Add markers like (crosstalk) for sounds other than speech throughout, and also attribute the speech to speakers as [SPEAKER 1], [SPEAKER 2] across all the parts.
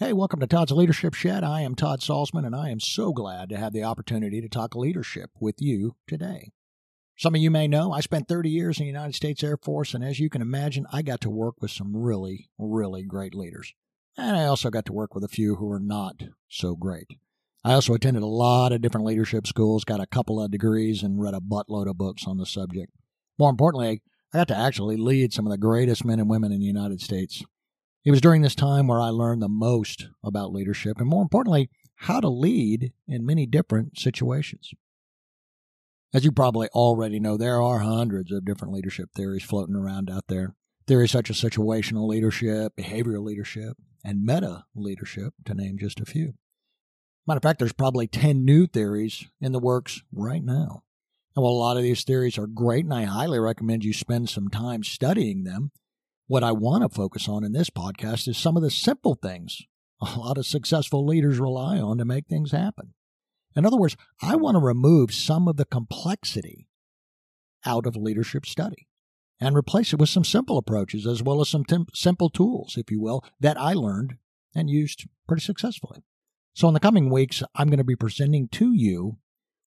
[SPEAKER 1] Hey, welcome to Todd's Leadership Shed. I am Todd Salzman, and I am so glad to have the opportunity to talk leadership with you today. Some of you may know I spent 30 years in the United States Air Force, and as you can imagine, I got to work with some really, really great leaders. And I also got to work with a few who were not so great. I also attended a lot of different leadership schools, got a couple of degrees, and read a buttload of books on the subject. More importantly, I got to actually lead some of the greatest men and women in the United States. It was during this time where I learned the most about leadership and, more importantly, how to lead in many different situations. As you probably already know, there are hundreds of different leadership theories floating around out there. Theories such as situational leadership, behavioral leadership, and meta leadership, to name just a few. Matter of fact, there's probably 10 new theories in the works right now. And while a lot of these theories are great, and I highly recommend you spend some time studying them, what I want to focus on in this podcast is some of the simple things a lot of successful leaders rely on to make things happen. In other words, I want to remove some of the complexity out of leadership study and replace it with some simple approaches as well as some simple tools, if you will, that I learned and used pretty successfully. So, in the coming weeks, I'm going to be presenting to you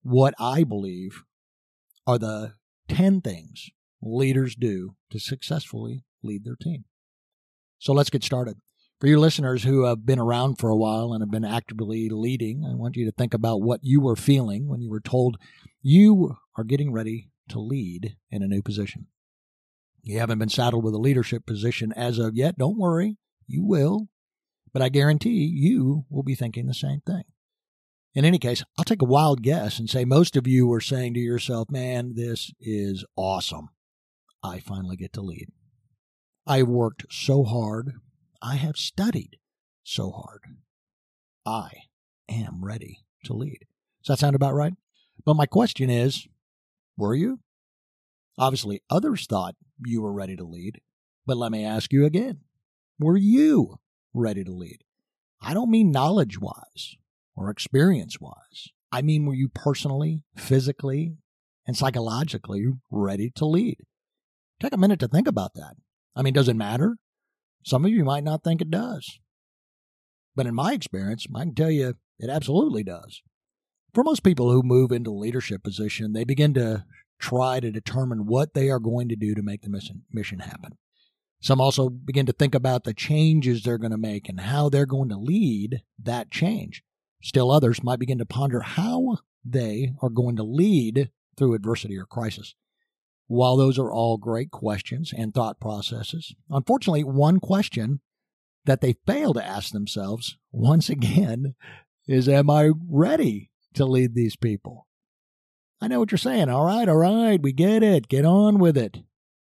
[SPEAKER 1] what I believe are the 10 things leaders do to successfully lead their team. So let's get started. For you listeners who have been around for a while and have been actively leading, I want you to think about what you were feeling when you were told you are getting ready to lead in a new position. You haven't been saddled with a leadership position as of yet. Don't worry, you will. But I guarantee you will be thinking the same thing. In any case, I'll take a wild guess and say most of you were saying to yourself, man, this is awesome. I finally get to lead. I worked so hard. I have studied so hard. I am ready to lead. Does that sound about right? But my question is were you? Obviously, others thought you were ready to lead. But let me ask you again were you ready to lead? I don't mean knowledge wise or experience wise. I mean, were you personally, physically, and psychologically ready to lead? Take a minute to think about that. I mean, does it matter? Some of you might not think it does. But in my experience, I can tell you it absolutely does. For most people who move into leadership position, they begin to try to determine what they are going to do to make the mission, mission happen. Some also begin to think about the changes they're going to make and how they're going to lead that change. Still others might begin to ponder how they are going to lead through adversity or crisis. While those are all great questions and thought processes, unfortunately, one question that they fail to ask themselves once again is Am I ready to lead these people? I know what you're saying. All right, all right, we get it. Get on with it.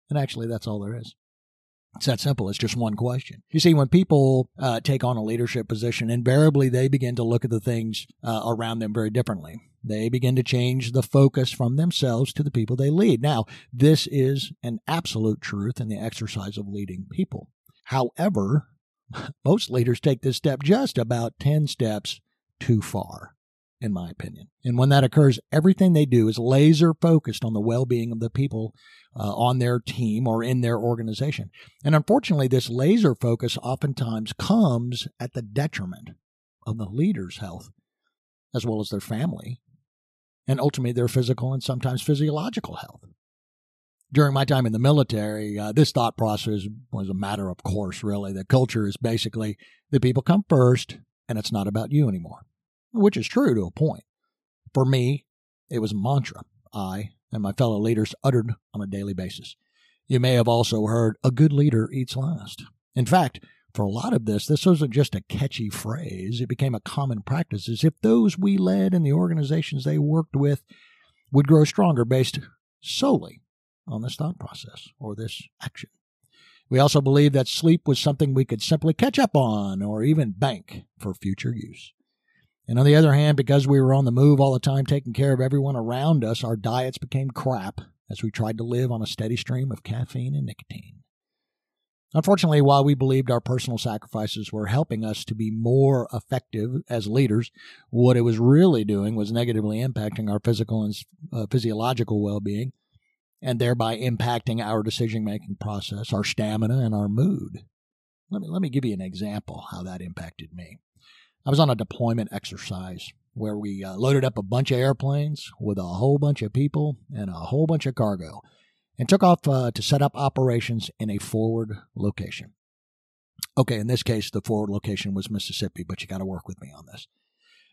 [SPEAKER 1] And actually, that's all there is. It's that simple. It's just one question. You see, when people uh, take on a leadership position, invariably they begin to look at the things uh, around them very differently. They begin to change the focus from themselves to the people they lead. Now, this is an absolute truth in the exercise of leading people. However, (laughs) most leaders take this step just about 10 steps too far, in my opinion. And when that occurs, everything they do is laser focused on the well being of the people uh, on their team or in their organization. And unfortunately, this laser focus oftentimes comes at the detriment of the leader's health as well as their family and ultimately their physical and sometimes physiological health. During my time in the military, uh, this thought process was a matter of course, really. The culture is basically the people come first and it's not about you anymore, which is true to a point. For me, it was a mantra I and my fellow leaders uttered on a daily basis. You may have also heard, a good leader eats last. In fact, for a lot of this, this wasn't just a catchy phrase. It became a common practice as if those we led and the organizations they worked with would grow stronger based solely on this thought process or this action. We also believed that sleep was something we could simply catch up on or even bank for future use. And on the other hand, because we were on the move all the time, taking care of everyone around us, our diets became crap as we tried to live on a steady stream of caffeine and nicotine. Unfortunately, while we believed our personal sacrifices were helping us to be more effective as leaders, what it was really doing was negatively impacting our physical and uh, physiological well being, and thereby impacting our decision making process, our stamina, and our mood. Let me, let me give you an example how that impacted me. I was on a deployment exercise where we uh, loaded up a bunch of airplanes with a whole bunch of people and a whole bunch of cargo and took off uh, to set up operations in a forward location. Okay, in this case, the forward location was Mississippi, but you got to work with me on this.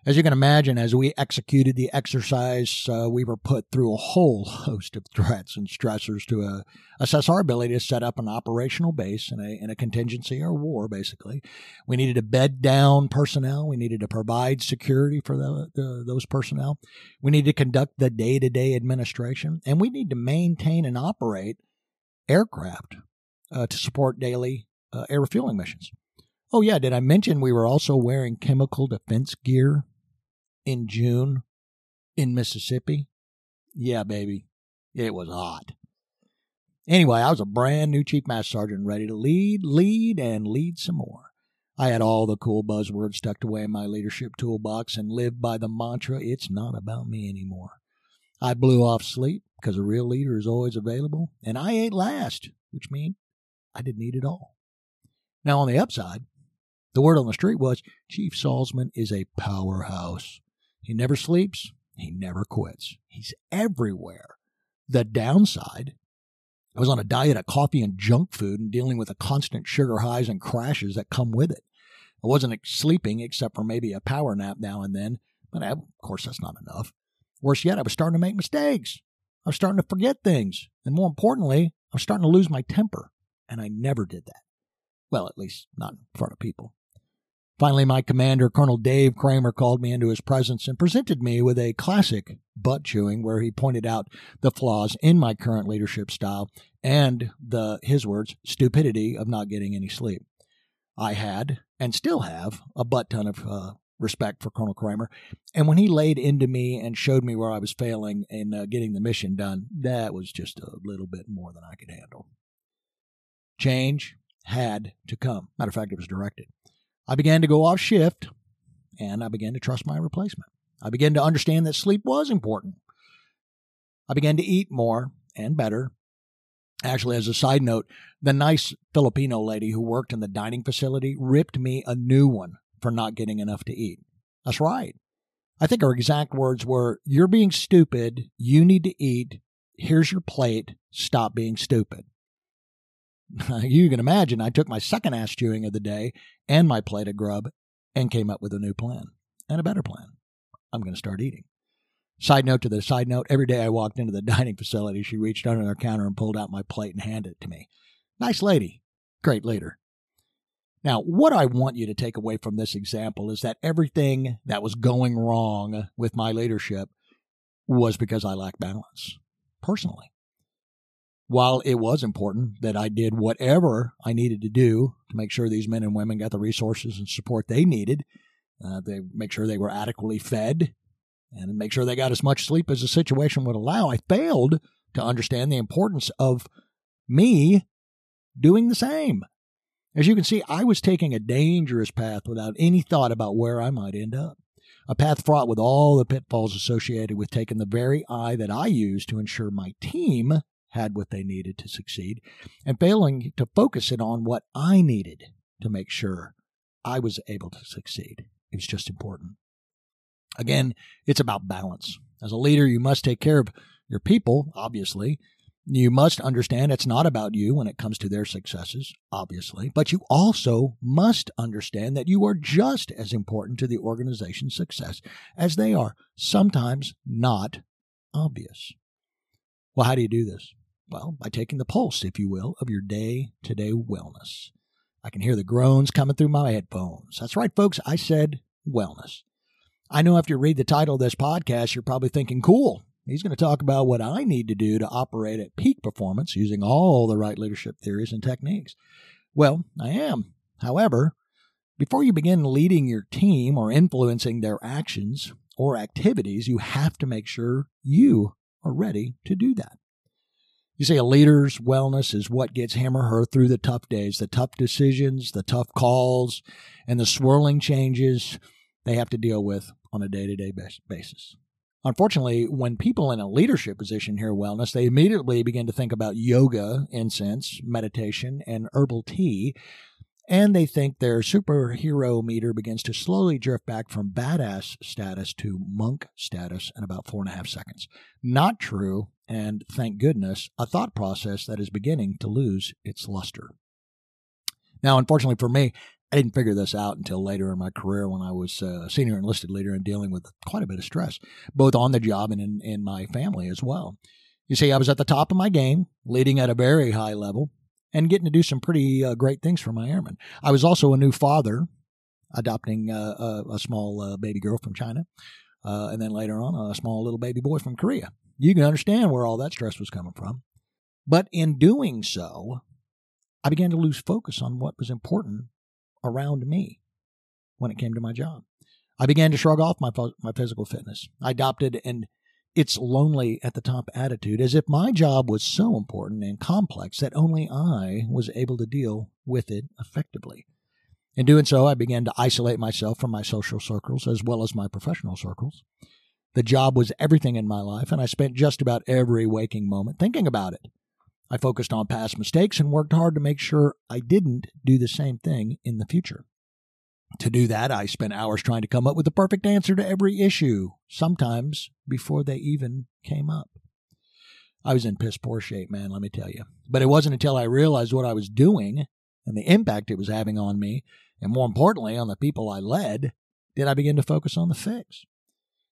[SPEAKER 1] As you can imagine, as we executed the exercise, uh, we were put through a whole (laughs) host of threats and stressors to uh, assess our ability to set up an operational base in a, in a contingency or war, basically. We needed to bed down personnel. We needed to provide security for the, the, those personnel. We need to conduct the day to day administration. And we need to maintain and operate aircraft uh, to support daily uh, air refueling missions. Oh, yeah. Did I mention we were also wearing chemical defense gear in June in Mississippi? Yeah, baby. It was hot. Anyway, I was a brand new Chief Master Sergeant ready to lead, lead, and lead some more. I had all the cool buzzwords tucked away in my leadership toolbox and lived by the mantra it's not about me anymore. I blew off sleep because a real leader is always available, and I ate last, which means I didn't eat at all. Now, on the upside, the word on the street was Chief Salzman is a powerhouse. He never sleeps, he never quits. He's everywhere. The downside, I was on a diet of coffee and junk food and dealing with the constant sugar highs and crashes that come with it. I wasn't sleeping except for maybe a power nap now and then, but I, of course that's not enough. Worse yet, I was starting to make mistakes. I was starting to forget things. And more importantly, I was starting to lose my temper. And I never did that. Well, at least not in front of people. Finally, my commander, Colonel Dave Kramer, called me into his presence and presented me with a classic butt chewing where he pointed out the flaws in my current leadership style and the, his words, stupidity of not getting any sleep. I had, and still have, a butt ton of uh, respect for Colonel Kramer. And when he laid into me and showed me where I was failing in uh, getting the mission done, that was just a little bit more than I could handle. Change had to come. Matter of fact, it was directed. I began to go off shift and I began to trust my replacement. I began to understand that sleep was important. I began to eat more and better. Actually, as a side note, the nice Filipino lady who worked in the dining facility ripped me a new one for not getting enough to eat. That's right. I think her exact words were, You're being stupid. You need to eat. Here's your plate. Stop being stupid. (laughs) you can imagine I took my second ass chewing of the day and my plate of grub and came up with a new plan and a better plan. I'm going to start eating. Side note to the side note, every day I walked into the (laughs) dining facility, she reached under her counter and pulled out my plate and handed it to me. Nice lady. Great leader. Now, what I want you to take away from this example is that everything that was going wrong with my leadership was because I lacked balance personally while it was important that I did whatever I needed to do to make sure these men and women got the resources and support they needed, uh, they make sure they were adequately fed, and make sure they got as much sleep as the situation would allow, I failed to understand the importance of me doing the same. As you can see, I was taking a dangerous path without any thought about where I might end up. A path fraught with all the pitfalls associated with taking the very eye that I use to ensure my team had what they needed to succeed, and failing to focus it on what I needed to make sure I was able to succeed. It was just important. Again, it's about balance. As a leader, you must take care of your people, obviously. You must understand it's not about you when it comes to their successes, obviously, but you also must understand that you are just as important to the organization's success as they are, sometimes not obvious. Well, how do you do this? Well, by taking the pulse, if you will, of your day to day wellness. I can hear the groans coming through my headphones. That's right, folks. I said wellness. I know after you read the title of this podcast, you're probably thinking, cool. He's going to talk about what I need to do to operate at peak performance using all the right leadership theories and techniques. Well, I am. However, before you begin leading your team or influencing their actions or activities, you have to make sure you are ready to do that. You say a leader's wellness is what gets him or her through the tough days, the tough decisions, the tough calls, and the swirling changes they have to deal with on a day to day basis. Unfortunately, when people in a leadership position hear wellness, they immediately begin to think about yoga, incense, meditation, and herbal tea. and they think their superhero meter begins to slowly drift back from badass status to monk status in about four and a half seconds. Not true, and thank goodness, a thought process that is beginning to lose its luster. Now, unfortunately for me, I didn't figure this out until later in my career when I was a senior enlisted leader and dealing with quite a bit of stress, both on the job and in, in my family as well. You see, I was at the top of my game, leading at a very high level, and getting to do some pretty uh, great things for my airmen. I was also a new father, adopting uh, a, a, small uh, baby girl from China, uh, and then later on, a small little baby boy from Korea. You can understand where all that stress was coming from. But in doing so, I began to lose focus on what was important around me when it came to my job. I began to shrug off my my physical fitness. I adopted an it's lonely at the top attitude, as if my job was so important and complex that only I was able to deal with it effectively. In doing so, I began to isolate myself from my social circles as well as my professional circles. The job was everything in my life, and I spent just about every waking moment thinking about it. I focused on past mistakes and worked hard to make sure I didn't do the same thing in the future. To do that, I spent hours trying to come up with the perfect answer to every issue, sometimes before they even came up. I was in piss poor shape, man, let me tell you. But it wasn't until I realized what I was doing and the impact it was having on me, and more importantly, on the people I led, did I begin to focus on the fix.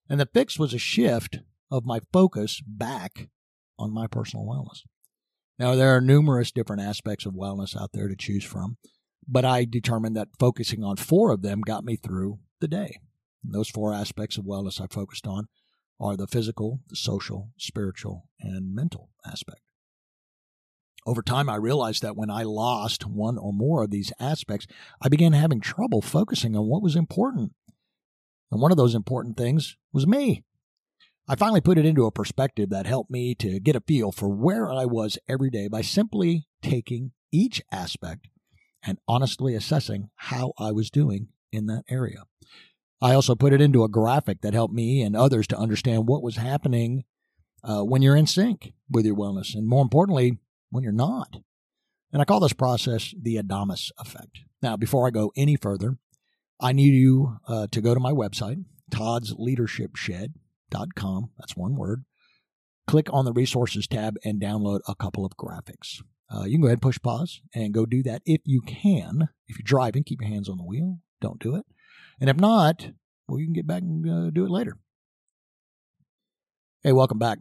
[SPEAKER 1] And the fix was a shift of my focus back on my personal wellness. Now, there are numerous different aspects of wellness out there to choose from. But I determined that focusing on four of them got me through the day. And those four aspects of wellness I focused on are the physical, the social, spiritual, and mental aspect. Over time, I realized that when I lost one or more of these aspects, I began having trouble focusing on what was important. And one of those important things was me. I finally put it into a perspective that helped me to get a feel for where I was every day by simply taking each aspect and honestly assessing how I was doing in that area. I also put it into a graphic that helped me and others to understand what was happening uh, when you're in sync with your wellness, and more importantly, when you're not. And I call this process the Adamus effect. Now, before I go any further, I need you uh, to go to my website, toddsleadershipshed.com. That's one word. Click on the resources tab and download a couple of graphics. Uh, you can go ahead and push pause and go do that if you can. If you're driving, keep your hands on the wheel. Don't do it. And if not, well, you can get back and uh, do it later. Hey, welcome back.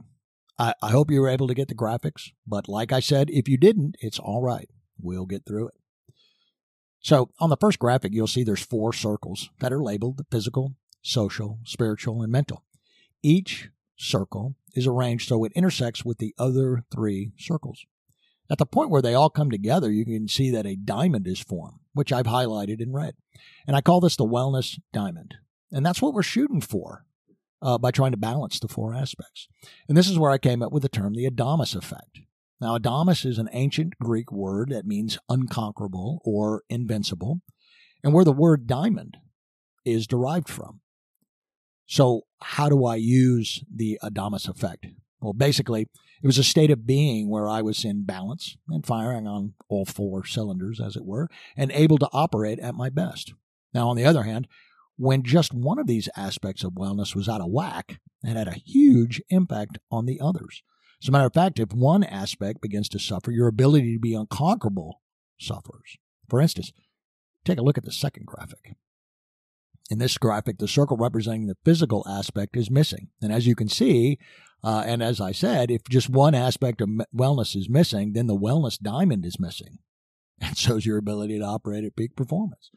[SPEAKER 1] I, I hope you were able to get the graphics, but like I said, if you didn't, it's all right. We'll get through it. So on the first graphic, you'll see there's four circles that are labeled the physical, social, spiritual, and mental. Each circle is arranged so it intersects with the other three circles. At the point where they all come together, you can see that a diamond is formed, which I've highlighted in red. And I call this the wellness diamond. And that's what we're shooting for uh, by trying to balance the four aspects. And this is where I came up with the term the Adamus effect. Now, Adamus is an ancient Greek word that means unconquerable or invincible, and where the word diamond is derived from. So, how do I use the Adamus effect? Well, basically, it was a state of being where I was in balance and firing on all four cylinders, as it were, and able to operate at my best. Now, on the other hand, when just one of these aspects of wellness was out of whack, it had a huge impact on the others. As a matter of fact, if one aspect begins to suffer, your ability to be unconquerable suffers. For instance, take a look at the second graphic. In this graphic, the circle representing the physical aspect is missing. And as you can see, uh, and as I said, if just one aspect of wellness is missing, then the wellness diamond is missing. (laughs) And so is your ability to operate at peak performance.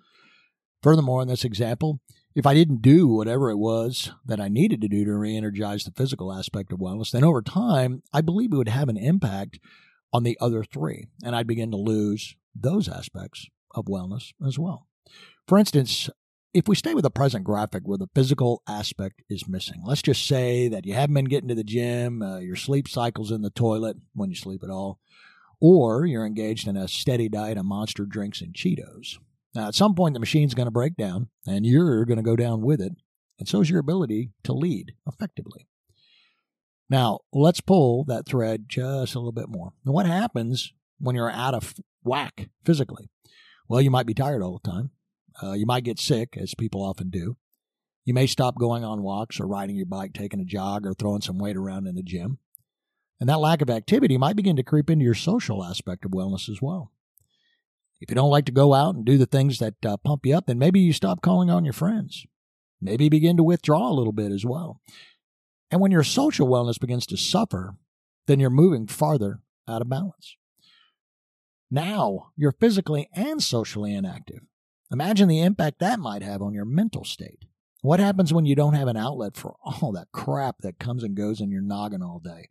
[SPEAKER 1] Furthermore, in this example, if I didn't do whatever it was that I needed to do to re energize the physical aspect of wellness, then over time, I believe it would have an impact on the other three. And I'd begin to lose those aspects of wellness as well. For instance, if we stay with the present graphic where the physical aspect is missing, let's just say that you haven't been getting to the gym, uh, your sleep cycle's in the toilet when you sleep at all, or you're engaged in a steady diet of monster drinks and Cheetos. Now, at some point, the machine's going to break down, and you're going to go down with it, and so is your ability to lead effectively. Now, let's pull that thread just a little bit more. Now, what happens when you're out of whack physically? Well, you might be tired all the time. Uh, you might get sick, as people often do. You may stop going on walks or riding your bike, taking a jog, or throwing some weight around in the gym. And that lack of activity might begin to creep into your social aspect of wellness as well. If you don't like to go out and do the things that uh, pump you up, then maybe you stop calling on your friends. Maybe begin to withdraw a little bit as well. And when your social wellness begins to suffer, then you're moving farther out of balance. Now you're physically and socially inactive. Imagine the impact that might have on your mental state. What happens when you don't have an outlet for all that crap that comes and goes in your noggin all day?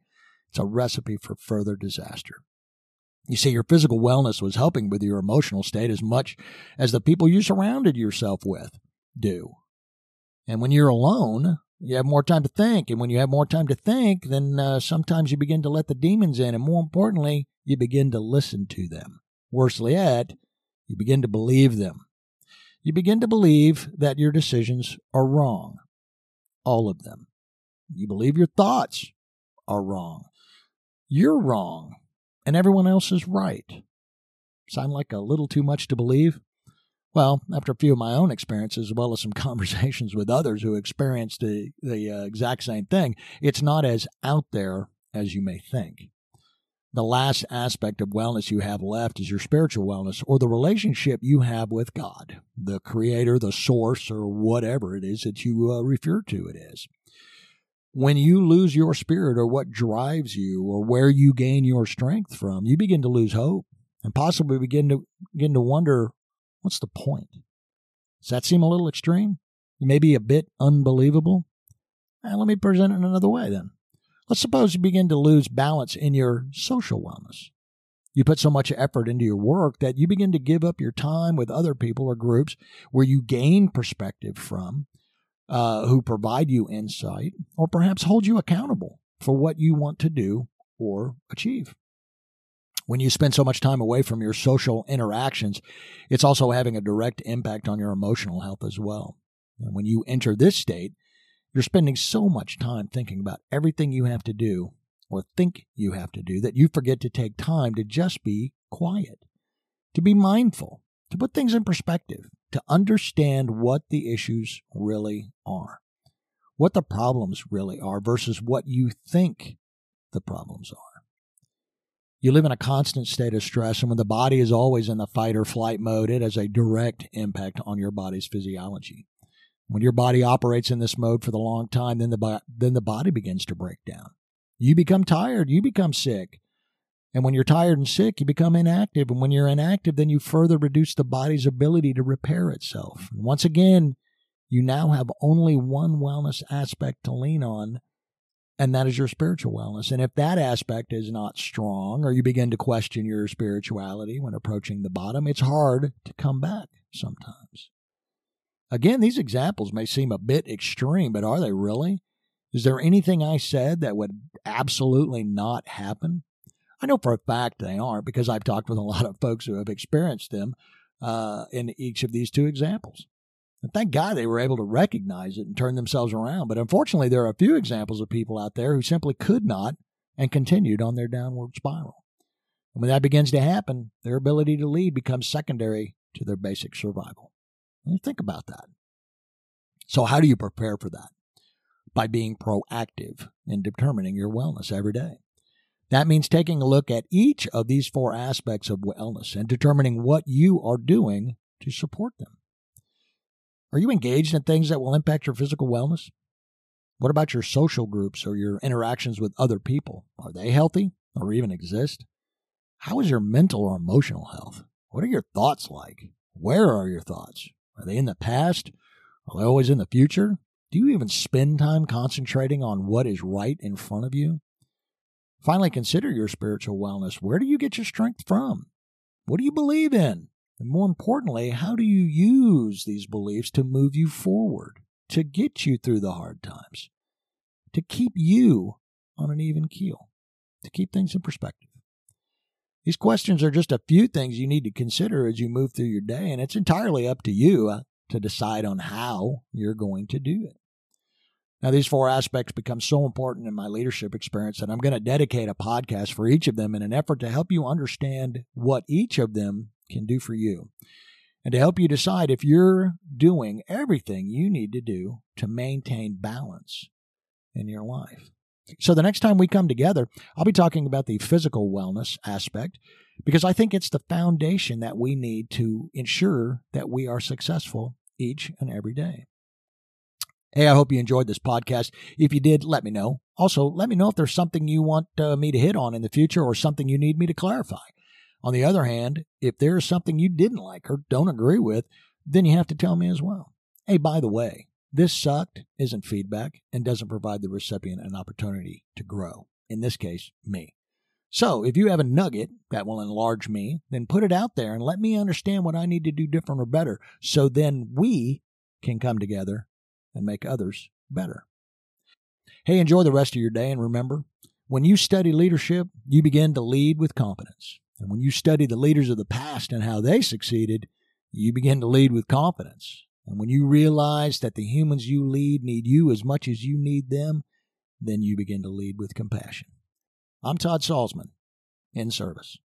[SPEAKER 1] It's a recipe for further disaster. You see, your physical wellness was helping with your emotional state as much as the people you surrounded yourself with do. And when you're alone, you have more time to think. And when you have more time to think, then uh, sometimes you begin to let the demons in. And more importantly, you begin to listen to them. Worse yet, you begin to believe them. You begin to believe that your decisions are wrong. All of them. You believe your thoughts are wrong. You're wrong, and everyone else is right. Sound like a little too much to believe? Well, after a few of my own experiences, as well as some (laughs) conversations with others who experienced the, the uh, exact same thing, it's not as out there as you may think. The last aspect of wellness you have left is your spiritual wellness or the relationship you have with God, the creator, the source, or whatever it is that you uh, refer to it as. When you lose your spirit or what drives you or where you gain your strength from, you begin to lose hope and possibly begin to begin to wonder What's the point? Does that seem a little extreme? Maybe a bit unbelievable? Eh, let me present it another way then. Let's suppose you begin to lose balance in your social wellness. You put so much effort into your work that you begin to give up your time with other people or groups where you gain perspective from, uh, who provide you insight, or perhaps hold you accountable for what you want to do or achieve when you spend so much time away from your social interactions, it's also having a direct impact on your emotional health as well. And when you enter this state, you're spending so much time thinking about everything you have to do or think you have to do that you forget to take time to just be quiet, to be mindful, to put things in perspective, to understand what the issues really are, what the problems really are versus what you think the problems are. You live in a constant state of stress, and when the body is always in the fight or flight mode, it has a direct impact on your body's physiology. When your body operates in this mode for the long time, then the, then the body begins to break down. You become tired, you become sick. And when you're tired and sick, you become inactive. And when you're inactive, then you further reduce the body's ability to repair itself. And once again, you now have only one wellness aspect to lean on, and that is your spiritual wellness. And if that aspect is not strong, or you begin to question your spirituality when approaching the bottom, it's hard to come back sometimes. Again, these examples may seem a bit extreme, but are they really? Is there anything I said that would absolutely not happen? I know for a fact they aren't because I've talked with a lot of folks who have experienced them uh, in each of these two examples. And thank God they were able to recognize it and turn themselves around. But unfortunately, there are a few examples of people out there who simply could not and continued on their downward spiral. And when that begins to happen, their ability to lead becomes secondary to their basic survival. And think about that. So, how do you prepare for that? By being proactive in determining your wellness every day. That means taking a look at each of these four aspects of wellness and determining what you are doing to support them. Are you engaged in things that will impact your physical wellness? What about your social groups or your interactions with other people? Are they healthy or even exist? How is your mental or emotional health? What are your thoughts like? Where are your thoughts? Are they in the past? Are they always in the future? Do you even spend time concentrating on what is right in front of you? Finally, consider your spiritual wellness. Where do you get your strength from? What do you believe in? And more importantly, how do you use these beliefs to move you forward, to get you through the hard times, to keep you on an even keel, to keep things in perspective? These questions are just a few things you need to consider as you move through your day, and it's entirely up to you uh, to decide on how you're going to do it. Now, these four aspects become so important in my leadership experience that I'm going to dedicate a podcast for each of them in an effort to help you understand what each of them can do for you. and to help you decide if you're doing everything you need to do to maintain balance in your life. So the next time we come together, I'll be talking about the physical wellness aspect because I think it's the foundation that we need to ensure that we are successful each and every day. Hey, I hope you enjoyed this podcast. If you did, let me know. Also, let me know if there's something you want uh, me to hit on in the future or something you need me to clarify. On the other hand, if there's something you didn't like or don't agree with, then you have to tell me as well. Hey, by the way, this sucked isn't feedback and doesn't provide the recipient an opportunity to grow. In this case, me. So if you have a nugget that will enlarge me, then put it out there and let me understand what I need to do different or better so then we can come together and make others better. Hey, enjoy the rest of your day and remember, when you study leadership, you begin to lead with confidence. And when you study the leaders of the past and how they succeeded, you begin to lead with confidence. And when you realize that the humans you lead need you as much as you need them, then you begin to lead with compassion. I'm Todd Salzman, in service.